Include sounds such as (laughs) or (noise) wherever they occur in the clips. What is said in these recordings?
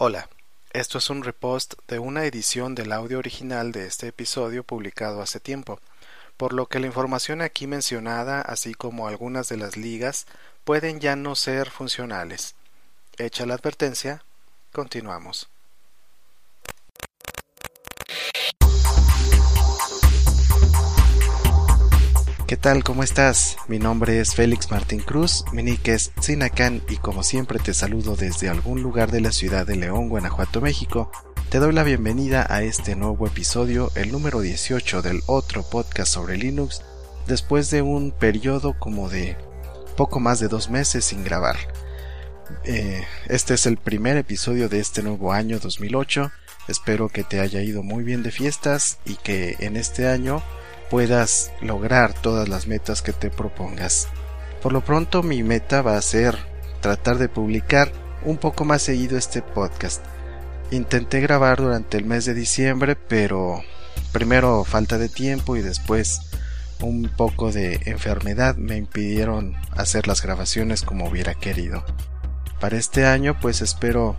Hola, esto es un repost de una edición del audio original de este episodio publicado hace tiempo, por lo que la información aquí mencionada, así como algunas de las ligas, pueden ya no ser funcionales. Hecha la advertencia, continuamos. ¿Qué tal? ¿Cómo estás? Mi nombre es Félix Martín Cruz, mi nick es Sinacan y como siempre te saludo desde algún lugar de la ciudad de León, Guanajuato, México. Te doy la bienvenida a este nuevo episodio, el número 18 del otro podcast sobre Linux, después de un periodo como de poco más de dos meses sin grabar. Eh, este es el primer episodio de este nuevo año 2008. Espero que te haya ido muy bien de fiestas y que en este año puedas lograr todas las metas que te propongas. Por lo pronto mi meta va a ser tratar de publicar un poco más seguido este podcast. Intenté grabar durante el mes de diciembre, pero primero falta de tiempo y después un poco de enfermedad me impidieron hacer las grabaciones como hubiera querido. Para este año pues espero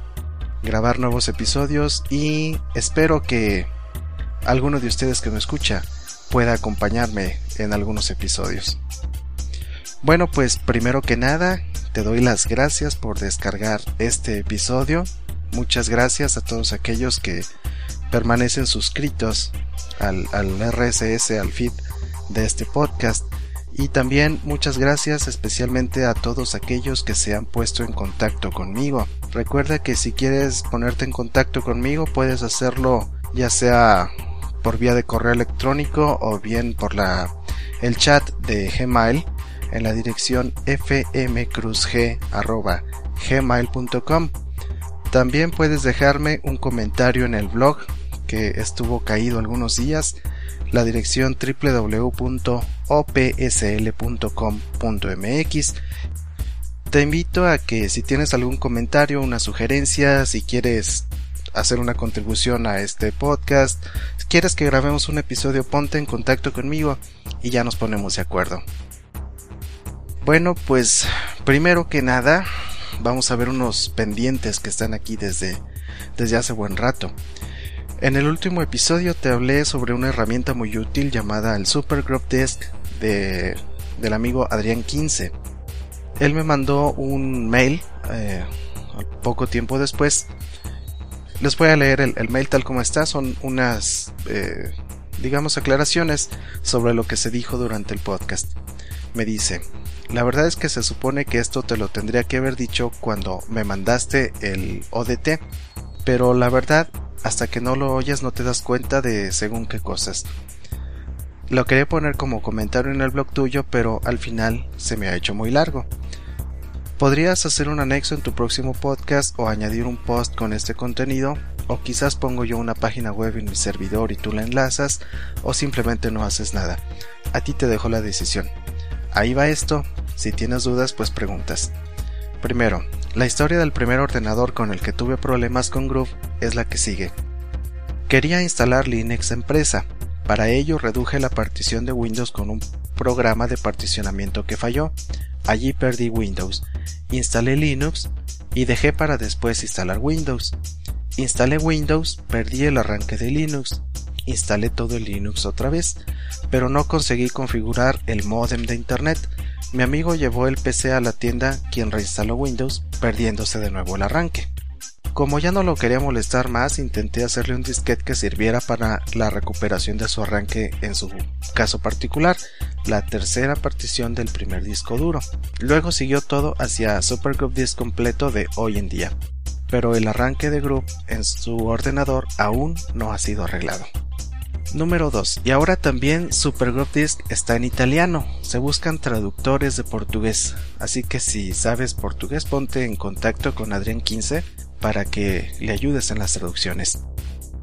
grabar nuevos episodios y espero que alguno de ustedes que me escucha pueda acompañarme en algunos episodios. Bueno, pues primero que nada, te doy las gracias por descargar este episodio. Muchas gracias a todos aquellos que permanecen suscritos al, RSS, al feed de este podcast. Y también muchas gracias especialmente a todos aquellos que se han puesto en contacto conmigo. Recuerda que si quieres ponerte en contacto conmigo puedes hacerlo ya sea por vía de correo electrónico o bien por la, el chat de Gmail en la dirección fmcruzg.gmail.com. También puedes dejarme un comentario en el blog que estuvo caído algunos días, la dirección www.opsl.com.mx. Te invito a que si tienes algún comentario, una sugerencia, si quieres hacer una contribución a este podcast, si quieres que grabemos un episodio, ponte en contacto conmigo y ya nos ponemos de acuerdo. Bueno, pues primero que nada, vamos a ver unos pendientes que están aquí desde, desde hace buen rato. En el último episodio te hablé sobre una herramienta muy útil llamada el Super Group Disk de, del amigo Adrián 15. Él me mandó un mail eh, poco tiempo después les voy a leer el, mail tal como está. Son unas, eh, digamos, aclaraciones sobre lo que se dijo durante el podcast. Me dice, la verdad es que se supone que esto te lo tendría que haber dicho cuando me mandaste el ODT, pero la verdad, hasta que no lo oyes no te das cuenta de según qué cosas. Lo quería poner como comentario en el blog tuyo, pero al final se me ha hecho muy largo. Podrías hacer un anexo en tu próximo podcast o añadir un post con este contenido, o quizás pongo yo una página web en mi servidor y tú la enlazas, o simplemente no haces nada. A ti te dejo la decisión. Ahí va esto, si tienes dudas pues preguntas. Primero, la historia del primer ordenador con el que tuve problemas con Groove es la que sigue. Quería instalar Linux Empresa. Para ello reduje la partición de Windows con un programa de particionamiento que falló. Allí perdí Windows instalé Linux y dejé para después instalar Windows. Instalé Windows, perdí el arranque de Linux, instalé todo el Linux otra vez, pero no conseguí configurar el modem de internet. Mi amigo llevó el PC a la tienda quien reinstaló Windows, perdiéndose de nuevo el arranque. Como ya no lo quería molestar más, intenté hacerle un disquete que sirviera para la recuperación de su arranque en su caso particular, la tercera partición del primer disco duro. Luego siguió todo hacia Supergroup Disk completo de hoy en día, pero el arranque de Group en su ordenador aún no ha sido arreglado. Número 2. Y ahora también Supergroup Disk está en italiano. Se buscan traductores de portugués. Así que si sabes portugués, ponte en contacto con Adrián 15 para que le ayudes en las traducciones.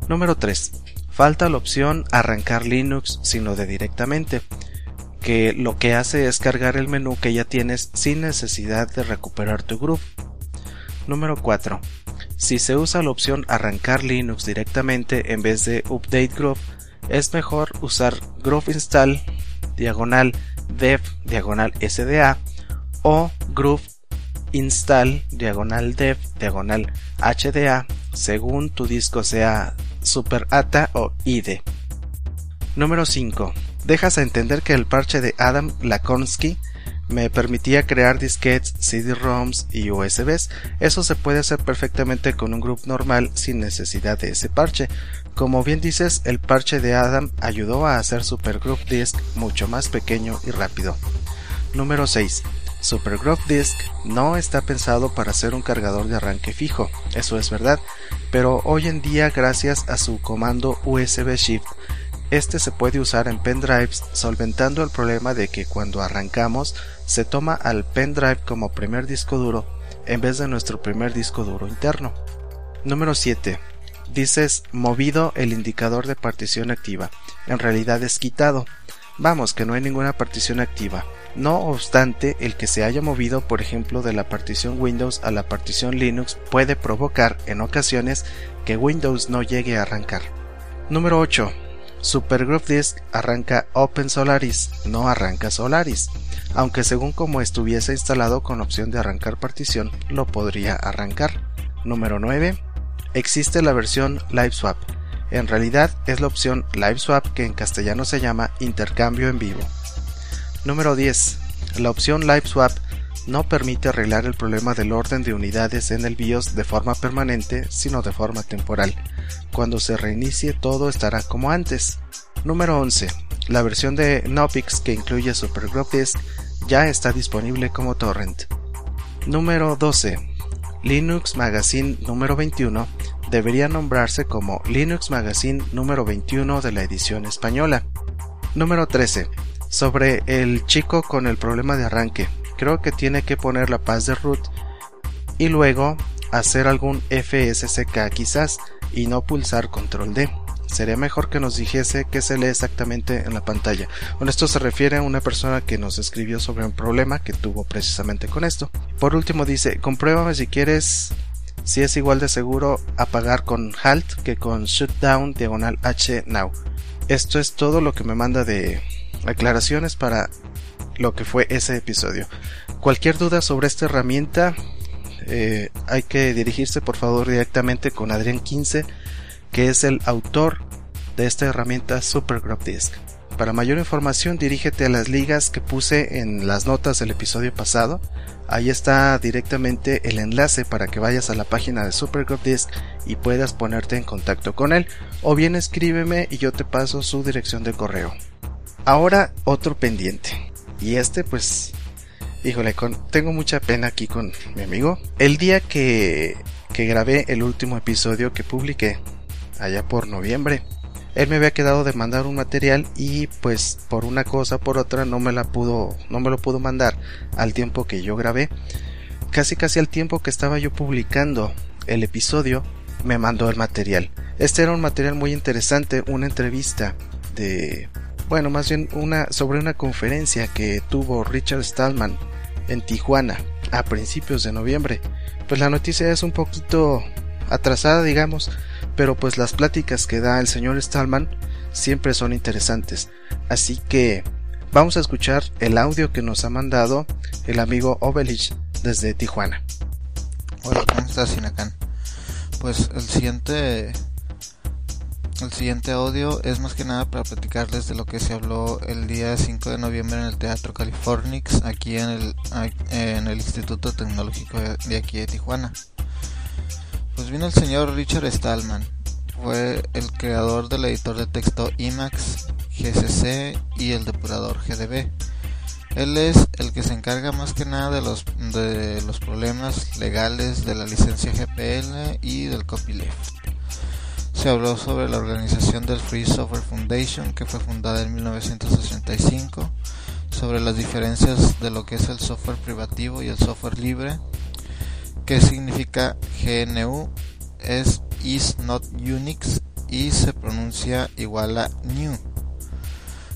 Número 3. Falta la opción arrancar Linux sino de directamente, que lo que hace es cargar el menú que ya tienes sin necesidad de recuperar tu groove. Número 4. Si se usa la opción arrancar Linux directamente en vez de update groove, es mejor usar groove install diagonal dev diagonal sda o groove install diagonal dev diagonal hda según tu disco sea Super ATA o IDE. Número 5. Dejas a entender que el parche de Adam Lakonsky me permitía crear disquetes, CD-ROMs y USBs. Eso se puede hacer perfectamente con un grupo normal sin necesidad de ese parche. Como bien dices, el parche de Adam ayudó a hacer Supergroup Disk mucho más pequeño y rápido. Número 6. Supergroup Disk no está pensado para ser un cargador de arranque fijo, eso es verdad, pero hoy en día gracias a su comando USB Shift este se puede usar en pendrives solventando el problema de que cuando arrancamos se toma al pendrive como primer disco duro en vez de nuestro primer disco duro interno. Número 7. Dices movido el indicador de partición activa. En realidad es quitado. Vamos, que no hay ninguna partición activa. No obstante, el que se haya movido, por ejemplo, de la partición Windows a la partición Linux puede provocar, en ocasiones, que Windows no llegue a arrancar. Número 8. Supergroup Disk arranca Open Solaris, no arranca Solaris, aunque según como estuviese instalado con opción de arrancar partición, lo podría arrancar. Número 9. Existe la versión LiveSwap. En realidad es la opción LiveSwap que en castellano se llama intercambio en vivo. Número 10. La opción LiveSwap no permite arreglar el problema del orden de unidades en el BIOS de forma permanente, sino de forma temporal. Cuando se reinicie todo estará como antes. Número 11. La versión de Nopix que incluye Supergroup Disk ya está disponible como torrent. Número 12. Linux Magazine número 21 debería nombrarse como Linux Magazine número 21 de la edición española. Número 13. Sobre el chico con el problema de arranque. Creo que tiene que poner la paz de root y luego hacer algún FSCK quizás y no pulsar control D. Sería mejor que nos dijese qué se lee exactamente en la pantalla. Bueno, esto se refiere a una persona que nos escribió sobre un problema que tuvo precisamente con esto. Por último dice, compruébame si quieres si es igual de seguro apagar con halt que con shutdown diagonal h now. Esto es todo lo que me manda de aclaraciones para lo que fue ese episodio. Cualquier duda sobre esta herramienta eh, hay que dirigirse por favor directamente con Adrián 15, que es el autor de esta herramienta Super Disk. Para mayor información dirígete a las ligas que puse en las notas del episodio pasado. Ahí está directamente el enlace para que vayas a la página de Super Disk y puedas ponerte en contacto con él. O bien escríbeme y yo te paso su dirección de correo. Ahora otro pendiente. Y este pues híjole, tengo mucha pena aquí con mi amigo. El día que, que grabé el último episodio que publiqué, allá por noviembre, él me había quedado de mandar un material y pues por una cosa por otra no me la pudo no me lo pudo mandar al tiempo que yo grabé casi casi al tiempo que estaba yo publicando el episodio me mandó el material este era un material muy interesante una entrevista de bueno más bien una sobre una conferencia que tuvo Richard Stallman en Tijuana a principios de noviembre. Pues la noticia es un poquito atrasada, digamos, pero pues las pláticas que da el señor Stallman siempre son interesantes. Así que vamos a escuchar el audio que nos ha mandado el amigo Obelich desde Tijuana. Hola, ¿cómo estás, Sinacán? Pues el siguiente el siguiente audio es más que nada para platicarles de lo que se habló el día 5 de noviembre en el Teatro Californix, aquí en el, Instituto Tecnológico de aquí de Tijuana. Pues vino el señor Richard Stallman, fue el creador del editor de texto Emacs, GCC y el depurador GDB. Él es el que se encarga más que nada de los, de los problemas legales de la licencia GPL y del copyleft se habló sobre la organización del Free Software Foundation que fue fundada en 1965, sobre las diferencias de lo que es el software privativo y el software libre, qué significa GNU, es is not Unix y se pronuncia igual a new.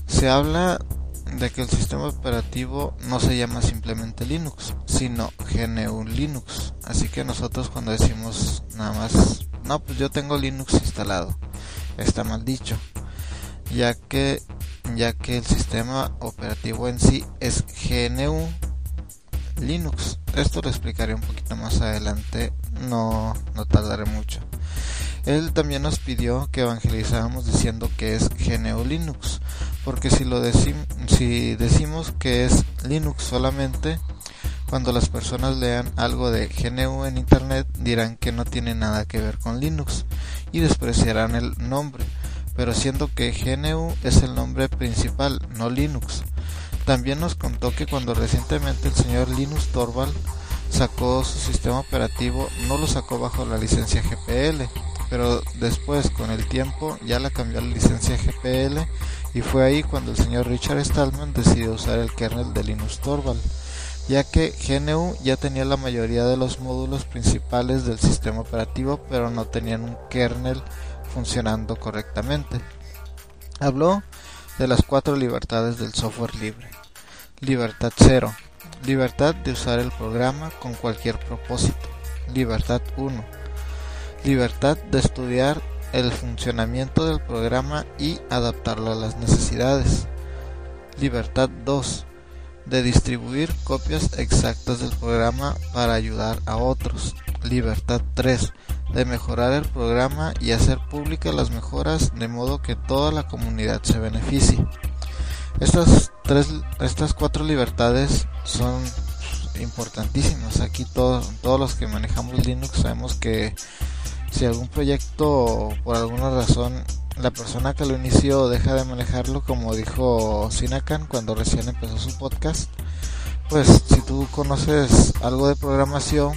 Se habla de que el sistema operativo no se llama simplemente Linux, sino GNU Linux. Así que nosotros cuando decimos nada más no, pues yo tengo Linux instalado. Está mal dicho. Ya que, ya que el sistema operativo en sí es GNU Linux. Esto lo explicaré un poquito más adelante no, no tardaré mucho. Él también nos pidió que evangelizáramos diciendo que es GNU Linux, porque si lo si decimos que es Linux solamente, cuando las personas lean algo de GNU en internet dirán que no tiene nada que ver con Linux y despreciarán el nombre, pero siendo que GNU es el nombre principal, no Linux. También nos contó que cuando recientemente el señor Linus Torvald sacó su sistema operativo, no lo sacó bajo la licencia GPL, pero después con el tiempo ya la cambió a la licencia GPL y fue ahí cuando el señor Richard Stallman decidió usar el kernel de Linux Torvald, ya que GNU ya tenía la mayoría de los módulos principales del sistema operativo, pero no tenían un kernel funcionando correctamente. Habló de las cuatro libertades del software libre. Libertad 0. Libertad de usar el programa con cualquier propósito. Libertad 1 libertad de estudiar el funcionamiento del programa y adaptarlo a las necesidades. Libertad 2. De distribuir copias exactas del programa para ayudar a otros. Libertad 3. De mejorar el programa y hacer públicas las mejoras de modo que toda la comunidad se beneficie. Estas, tres, estas cuatro libertades son importantísimas. Aquí todos, todos los que manejamos Linux sabemos que si algún proyecto por alguna razón la persona que lo inició deja de manejarlo, como dijo Sinacan cuando recién empezó su podcast, pues si tú conoces algo de programación,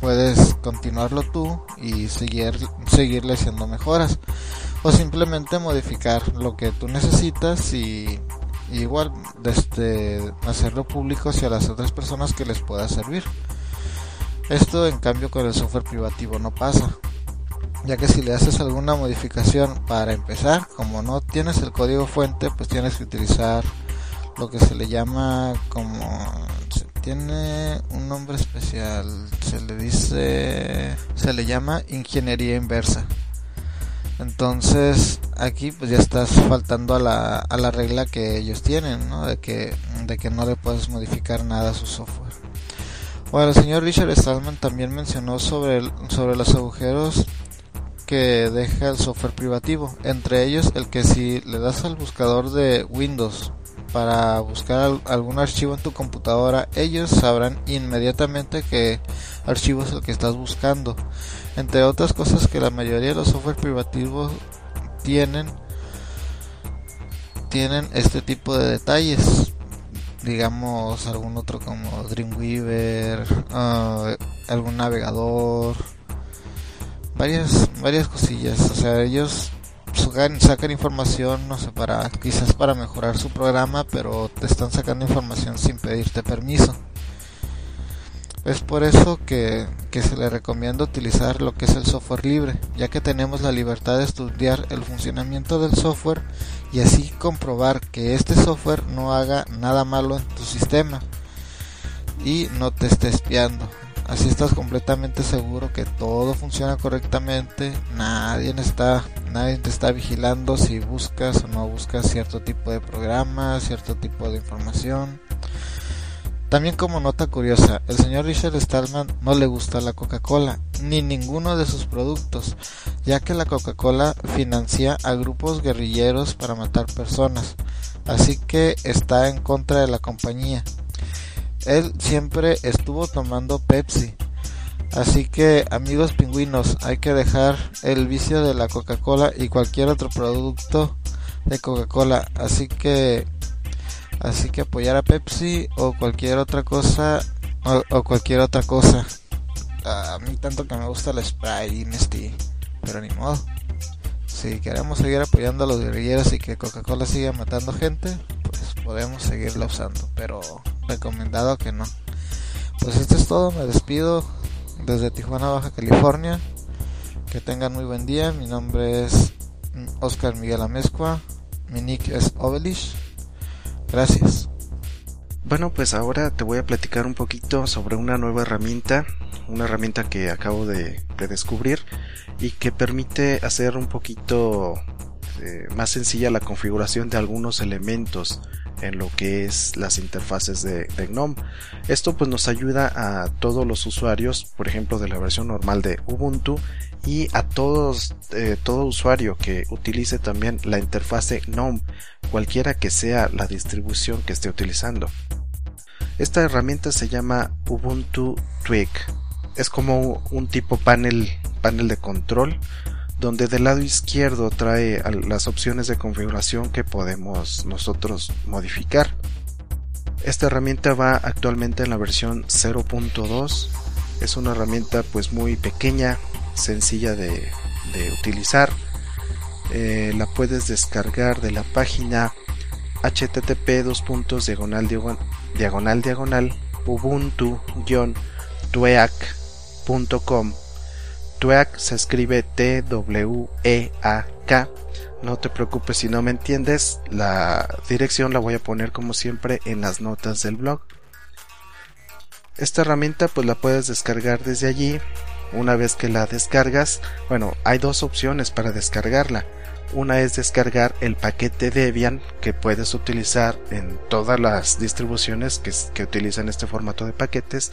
puedes continuarlo tú y seguir, seguirle haciendo mejoras. O simplemente modificar lo que tú necesitas y, igual desde hacerlo público hacia las otras personas que les pueda servir. Esto en cambio con el software privativo no pasa ya que si le haces alguna modificación para empezar, como no tienes el código fuente, pues tienes que utilizar lo que se le llama como tiene un nombre especial, se le dice se le llama ingeniería inversa. Entonces, aquí pues ya estás faltando a la, a la regla que ellos tienen, ¿no? De que de que no le puedes modificar nada a su software. Bueno, el señor Richard Stallman también mencionó sobre, sobre los agujeros que deja el software privativo, entre ellos el que si le das al buscador de Windows para buscar algún archivo en tu computadora, ellos sabrán inmediatamente qué archivo es el que estás buscando. Entre otras cosas que la mayoría de los software privativos tienen tienen este tipo de detalles digamos algún otro como Dreamweaver uh, algún navegador varias varias cosillas o sea ellos sacan, información no sé para quizás para mejorar su programa pero te están sacando información sin pedirte permiso es por eso que, que se le recomienda utilizar lo que es el software libre, ya que tenemos la libertad de estudiar el funcionamiento del software y así comprobar que este software no haga nada malo en tu sistema y no te esté espiando. Así estás completamente seguro que todo funciona correctamente, nadie está, nadie te está vigilando si buscas o no buscas cierto tipo de programa, cierto tipo de información. También como nota curiosa, el señor Richard Stallman no le gusta la Coca-Cola, ni ninguno de sus productos, ya que la Coca-Cola financia a grupos guerrilleros para matar personas, así que está en contra de la compañía. Él siempre estuvo tomando Pepsi. Así que amigos pingüinos, hay que dejar el vicio de la Coca-Cola y cualquier otro producto de Coca-Cola. Así que así que apoyar a Pepsi o cualquier otra cosa o, cualquier otra cosa. A mí tanto que me gusta el Sprite y pero ni modo. Si queremos seguir apoyando a los guerrilleros y que Coca-Cola siga matando gente, podemos seguirla usando, pero recomendado que no. Pues esto es todo, me despido desde Tijuana, Baja California. Que tengan muy buen día, mi nombre es Oscar Miguel Amezcua, mi nick es Obelish. Gracias. Bueno, pues ahora te voy a platicar un poquito sobre una nueva herramienta, una herramienta que acabo de, descubrir y que permite hacer un poquito eh, más sencilla la configuración de algunos elementos en lo que es las interfaces de, GNOME. Esto pues nos ayuda a todos los usuarios, por ejemplo de la versión normal de Ubuntu y a todos, eh, todo usuario que utilice también la interfase GNOME, cualquiera que sea la distribución que esté utilizando. Esta herramienta se llama Ubuntu Tweak. Es como un tipo panel, panel de control donde del lado izquierdo trae las opciones de configuración que podemos nosotros modificar. Esta herramienta va actualmente en la versión 0.2. Es una herramienta pues muy pequeña, sencilla de, utilizar. Eh, la puedes descargar de la página http diagonal diagonal diagonal ubuntu-tweak.com Tweak se escribe T-W-E-A-K. No te preocupes si no me entiendes, la dirección la voy a poner como siempre en las notas del blog. Esta herramienta pues la puedes descargar desde allí. Una vez que la descargas, bueno, hay dos opciones para descargarla. Una es descargar el paquete Debian que puedes utilizar en todas las distribuciones que, que utilizan este formato de paquetes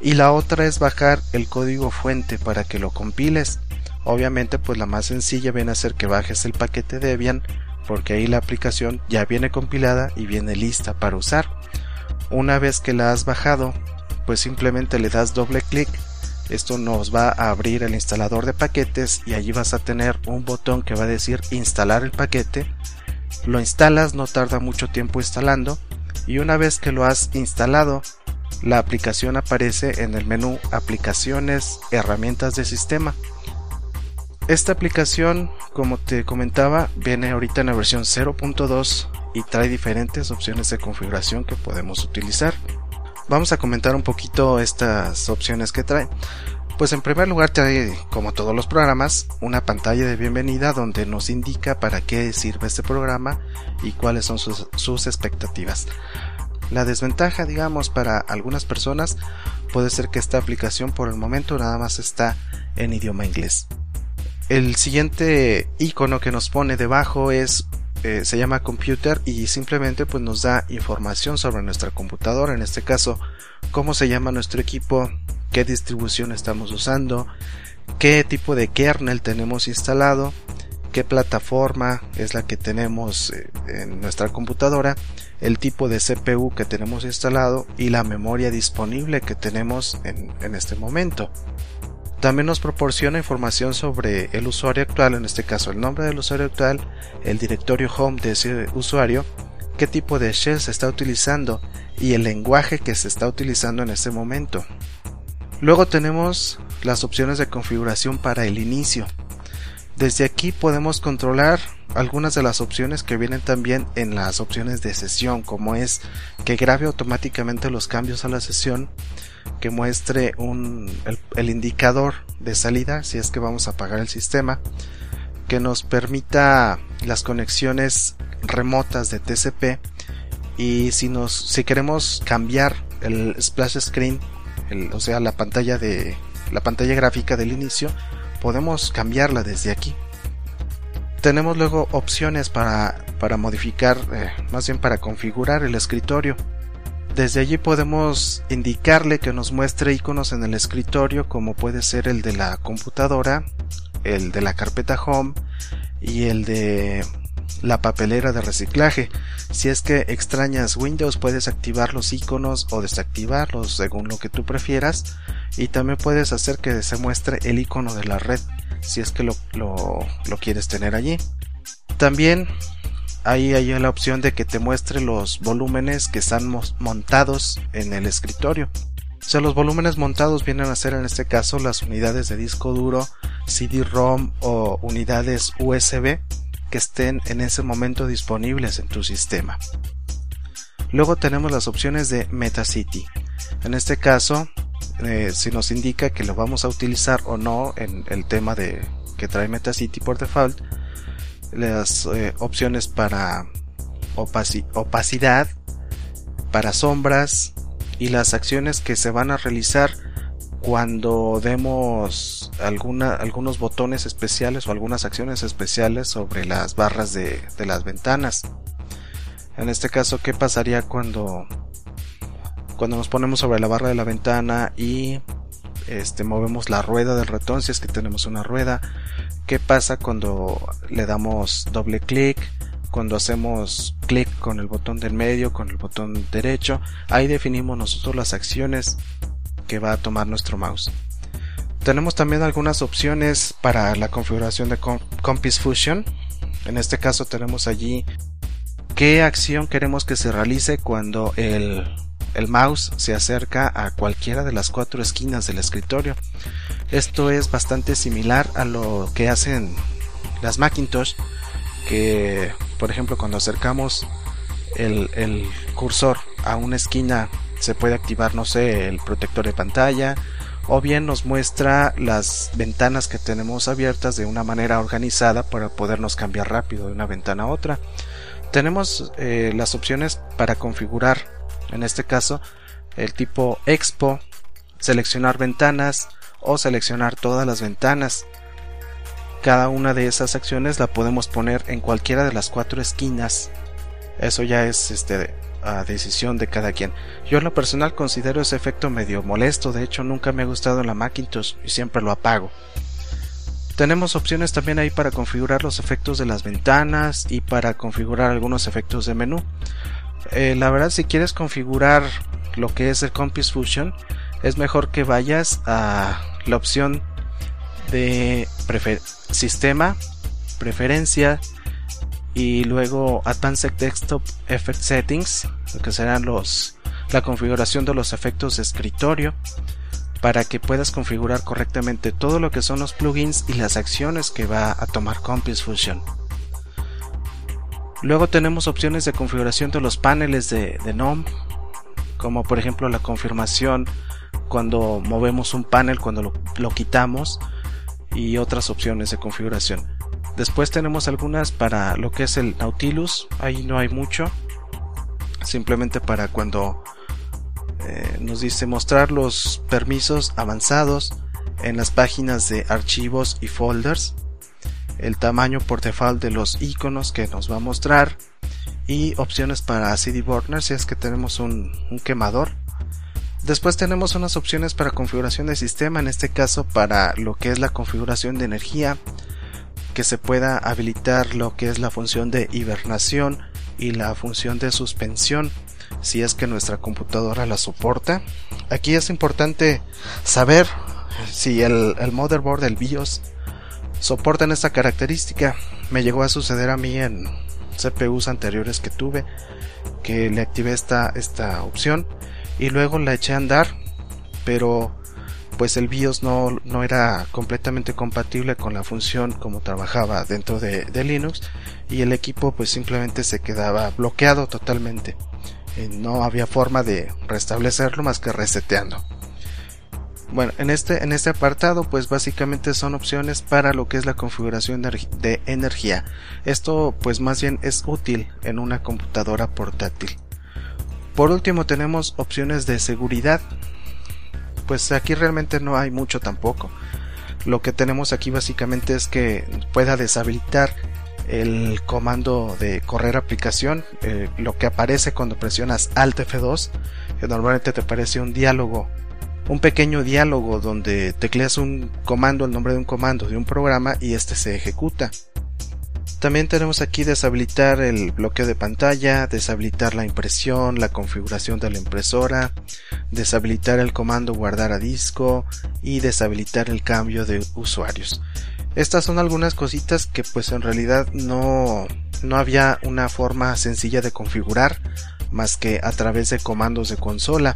y la otra es bajar el código fuente para que lo compiles. Obviamente pues la más sencilla viene a ser que bajes el paquete Debian porque ahí la aplicación ya viene compilada y viene lista para usar. Una vez que la has bajado pues simplemente le das doble clic esto nos va a abrir el instalador de paquetes y allí vas a tener un botón que va a decir instalar el paquete. Lo instalas, no tarda mucho tiempo instalando y una vez que lo has instalado la aplicación aparece en el menú Aplicaciones, Herramientas de Sistema. Esta aplicación, como te comentaba, viene ahorita en la versión 0.2 y trae diferentes opciones de configuración que podemos utilizar. Vamos a comentar un poquito estas opciones que trae. Pues en primer lugar trae, como todos los programas, una pantalla de bienvenida donde nos indica para qué sirve este programa y cuáles son sus, sus expectativas. La desventaja, digamos, para algunas personas puede ser que esta aplicación por el momento nada más está en idioma inglés. El siguiente icono que nos pone debajo es eh, se llama computer y simplemente pues nos da información sobre nuestra computadora, en este caso cómo se llama nuestro equipo, qué distribución estamos usando, qué tipo de kernel tenemos instalado, qué plataforma es la que tenemos eh, en nuestra computadora el tipo de CPU que tenemos instalado y la memoria disponible que tenemos en, este momento. También nos proporciona información sobre el usuario actual, en este caso el nombre del usuario actual, el directorio home de ese usuario, qué tipo de shell se está utilizando y el lenguaje que se está utilizando en este momento. Luego tenemos las opciones de configuración para el inicio. Desde aquí podemos controlar algunas de las opciones que vienen también en las opciones de sesión, como es que grabe automáticamente los cambios a la sesión, que muestre un, el, indicador de salida si es que vamos a apagar el sistema, que nos permita las conexiones remotas de TCP y si nos si queremos cambiar el splash screen, o sea la pantalla de la pantalla gráfica del inicio, podemos cambiarla desde aquí. Tenemos luego opciones para, para modificar, eh, más bien para configurar el escritorio. Desde allí podemos indicarle que nos muestre iconos en el escritorio como puede ser el de la computadora, el de la carpeta home y el de la papelera de reciclaje. Si es que extrañas Windows puedes activar los iconos o desactivarlos según lo que tú prefieras y también puedes hacer que se muestre el icono de la red si es que lo, quieres tener allí. También ahí hay la opción de que te muestre los volúmenes que están montados en el escritorio. O sea, los volúmenes montados vienen a ser en este caso las unidades de disco duro, CD-ROM o unidades USB que estén en ese momento disponibles en tu sistema. Luego tenemos las opciones de MetaCity. En este caso eh, si nos indica que lo vamos a utilizar o no en el tema de que trae MetaCity por default, las eh, opciones para opacidad, para sombras y las acciones que se van a realizar cuando demos alguna, algunos botones especiales o algunas acciones especiales sobre las barras de, de las ventanas. En este caso, ¿qué pasaría cuando, cuando nos ponemos sobre la barra de la ventana y este, movemos la rueda del ratón si es que tenemos una rueda? ¿Qué pasa cuando le damos doble clic? Cuando hacemos clic con el botón del medio, con el botón derecho, ahí definimos nosotros las acciones que va a tomar nuestro mouse. Tenemos también algunas opciones para la configuración de Compass Fusion. En este caso tenemos allí qué acción queremos que se realice cuando el, el mouse se acerca a cualquiera de las cuatro esquinas del escritorio. Esto es bastante similar a lo que hacen las Macintosh, que por ejemplo cuando acercamos el, cursor a una esquina se puede activar, no sé, el protector de pantalla o bien nos muestra las ventanas que tenemos abiertas de una manera organizada para podernos cambiar rápido de una ventana a otra. Tenemos eh, las opciones para configurar, en este caso, el tipo Expo, seleccionar ventanas o seleccionar todas las ventanas. Cada una de esas acciones la podemos poner en cualquiera de las cuatro esquinas. Eso ya es este a decisión de cada quien. Yo en lo personal considero ese efecto medio molesto, de hecho nunca me ha gustado en la Macintosh y siempre lo apago. Tenemos opciones también ahí para configurar los efectos de las ventanas y para configurar algunos efectos de menú. Eh, la verdad si quieres configurar lo que es el Compass Fusion es mejor que vayas a la opción de sistema, preferencia, y luego Advanced Desktop Effect Settings, lo que serán los la configuración de los efectos de escritorio para que puedas configurar correctamente todo lo que son los plugins y las acciones que va a tomar Compass Fusion. Luego tenemos opciones de configuración de los paneles de, NOM, como por ejemplo la confirmación cuando movemos un panel, cuando lo, lo quitamos y otras opciones de configuración. Después tenemos algunas para lo que es el Nautilus, ahí no hay mucho, simplemente para cuando eh, nos dice mostrar los permisos avanzados en las páginas de archivos y folders, el tamaño por default de los iconos que nos va a mostrar y opciones para CD Burner si es que tenemos un, quemador. Después tenemos unas opciones para configuración de sistema, en este caso para lo que es la configuración de energía, que se pueda habilitar lo que es la función de hibernación y la función de suspensión si es que nuestra computadora la soporta. Aquí es importante saber si el, motherboard, el BIOS, soportan esta característica. Me llegó a suceder a mí en CPUs anteriores que tuve que le activé esta, esta opción y luego la eché a andar, pero pues el BIOS no, no, era completamente compatible con la función como trabajaba dentro de, Linux y el equipo pues simplemente se quedaba bloqueado totalmente. Eh, no había forma de restablecerlo más que reseteando. Bueno, en este, en este apartado pues básicamente son opciones para lo que es la configuración de energía. Esto pues más bien es útil en una computadora portátil. Por último tenemos opciones de seguridad pues aquí realmente no hay mucho tampoco. Lo que tenemos aquí básicamente es que pueda deshabilitar el comando de correr aplicación, eh, lo que aparece cuando presionas Alt F2, que normalmente te aparece un diálogo, un pequeño diálogo donde tecleas un comando, el nombre de un comando de un programa y este se ejecuta. También tenemos aquí deshabilitar el bloqueo de pantalla, deshabilitar la impresión, la configuración de la impresora, deshabilitar el comando guardar a disco y deshabilitar el cambio de usuarios. Estas son algunas cositas que pues en realidad no, no había una forma sencilla de configurar más que a través de comandos de consola.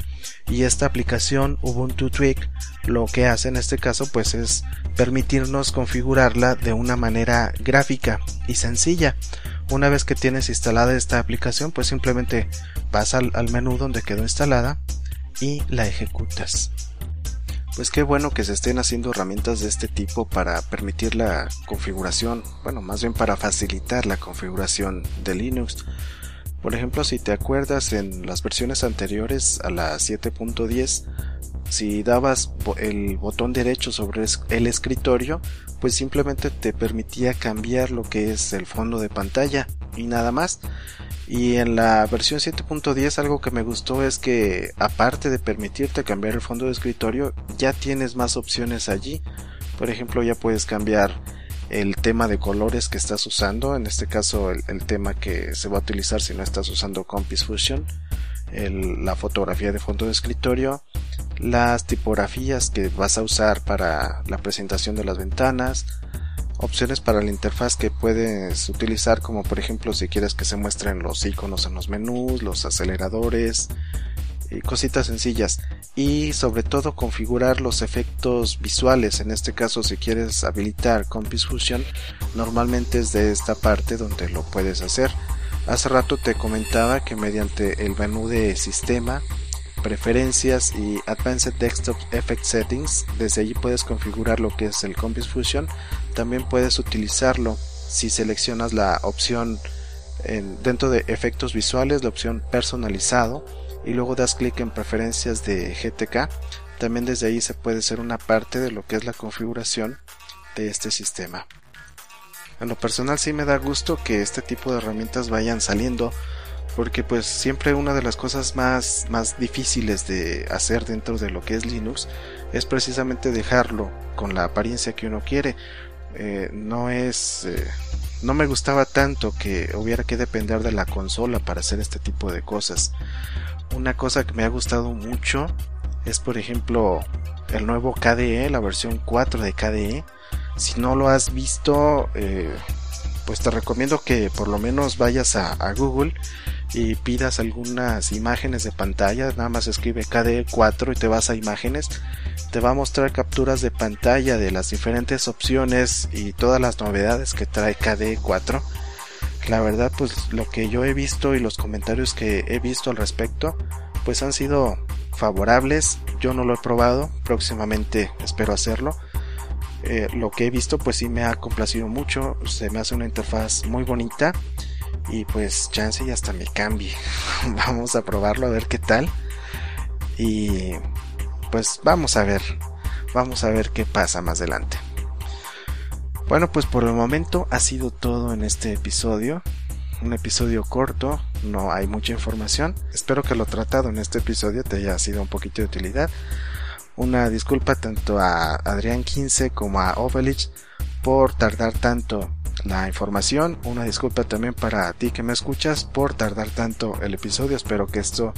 Y esta aplicación Ubuntu Tweak lo que hace en este caso pues es permitirnos configurarla de una manera gráfica y sencilla. Una vez que tienes instalada esta aplicación pues simplemente vas al, al menú donde quedó instalada y la ejecutas. Pues qué bueno que se estén haciendo herramientas de este tipo para permitir la configuración, bueno, más bien para facilitar la configuración de Linux. Por ejemplo, si te acuerdas en las versiones anteriores a la 7.10 si dabas el botón derecho sobre el escritorio, pues simplemente te permitía cambiar lo que es el fondo de pantalla y nada más. Y en la versión 7.10 algo que me gustó es que aparte de permitirte cambiar el fondo de escritorio, ya tienes más opciones allí. Por ejemplo, ya puedes cambiar el tema de colores que estás usando, en este caso el, tema que se va a utilizar si no estás usando Compass Fusion, la fotografía de fondo de escritorio, las tipografías que vas a usar para la presentación de las ventanas, opciones para la interfaz que puedes utilizar como por ejemplo si quieres que se muestren los iconos en los menús, los aceleradores y cositas sencillas y sobre todo configurar los efectos visuales en este caso si quieres habilitar Compass Fusion normalmente es de esta parte donde lo puedes hacer hace rato te comentaba que mediante el menú de sistema preferencias y Advanced Desktop Effect Settings. Desde allí puedes configurar lo que es el Compass Fusion. También puedes utilizarlo si seleccionas la opción dentro de efectos visuales, la opción personalizado y luego das clic en preferencias de GTK. También desde ahí se puede hacer una parte de lo que es la configuración de este sistema. En lo personal sí me da gusto que este tipo de herramientas vayan saliendo porque pues siempre una de las cosas más, más difíciles de hacer dentro de lo que es Linux es precisamente dejarlo con la apariencia que uno quiere. Eh, no es... Eh, no me gustaba tanto que hubiera que depender de la consola para hacer este tipo de cosas. Una cosa que me ha gustado mucho es por ejemplo el nuevo KDE, la versión 4 de KDE. Si no lo has visto, eh, pues te recomiendo que por lo menos vayas a, Google y pidas algunas imágenes de pantalla, nada más escribe KDE4 y te vas a imágenes, te va a mostrar capturas de pantalla de las diferentes opciones y todas las novedades que trae KDE4. La verdad, pues lo que yo he visto y los comentarios que he visto al respecto, pues han sido favorables. Yo no lo he probado, próximamente espero hacerlo eh, lo que he visto pues sí me ha complacido mucho, se me hace una interfaz muy bonita y pues chance y hasta me cambie. (laughs) vamos a probarlo a ver qué tal y pues vamos a ver, vamos a ver qué pasa más adelante. Bueno, pues por el momento ha sido todo en este episodio. Un episodio corto, no hay mucha información. Espero que lo tratado en este episodio te haya sido un poquito de utilidad. Una disculpa tanto a Adrián 15 como a Ovelich por tardar tanto la información. Una disculpa también para ti que me escuchas por tardar tanto el episodio. Espero que esto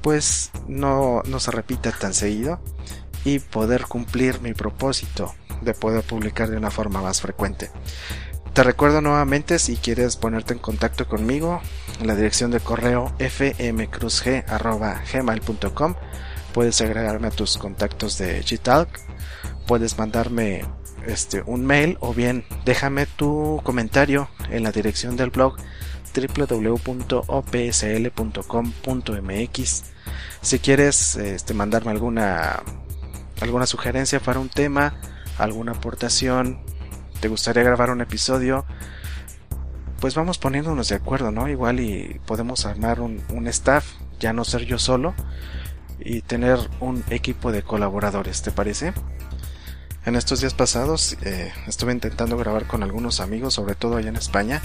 pues no, no se repita tan seguido y poder cumplir mi propósito de poder publicar de una forma más frecuente. Te recuerdo nuevamente si quieres ponerte en contacto conmigo, la dirección de correo fmcruzg.gmail.com puedes agregarme a tus contactos de Gtalk, puedes mandarme este un mail o bien déjame tu comentario en la dirección del blog www.opsl.com.mx si quieres este, mandarme alguna alguna sugerencia para un tema alguna aportación te gustaría grabar un episodio pues vamos poniéndonos de acuerdo no igual y podemos armar un, un staff ya no ser yo solo y tener un equipo de colaboradores, ¿te parece? En estos días pasados eh, estuve intentando grabar con algunos amigos, sobre todo allá en España,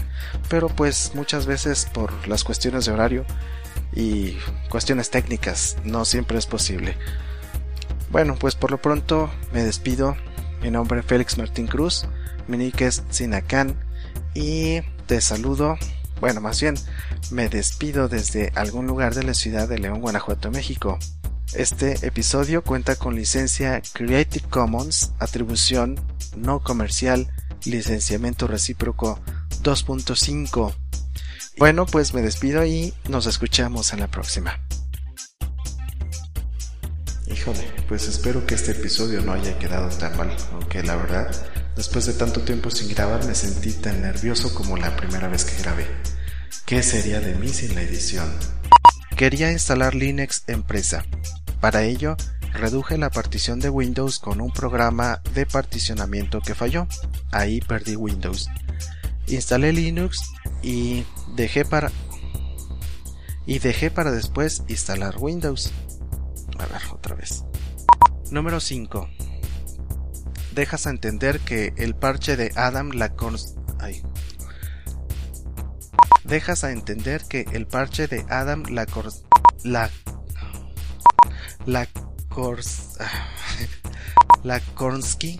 pero pues muchas veces por las cuestiones de horario y cuestiones técnicas no siempre es posible. Bueno, pues por lo pronto me despido. Mi nombre es Félix Martín Cruz, mi nick es Sinacán y te saludo. Bueno, más bien, me despido desde algún lugar de la ciudad de León, Guanajuato, México. Este episodio cuenta con licencia Creative Commons, atribución no comercial, licenciamiento recíproco 2.5. Bueno, pues me despido y nos escuchamos en la próxima. Híjole, pues espero que este episodio no haya quedado tan mal, aunque la verdad, después de tanto tiempo sin grabar me sentí tan nervioso como la primera vez que grabé. ¿Qué sería de mí sin la edición? Quería instalar Linux Empresa, para ello, reduje la partición de Windows con un programa de particionamiento que falló. Ahí perdí Windows. Instalé Linux y dejé para y dejé para después instalar Windows. A ver, otra vez. Número 5. Dejas a entender que el parche de Adam la Ay. Dejas a entender que el parche de Adam la la la Kors (laughs) la Kornsky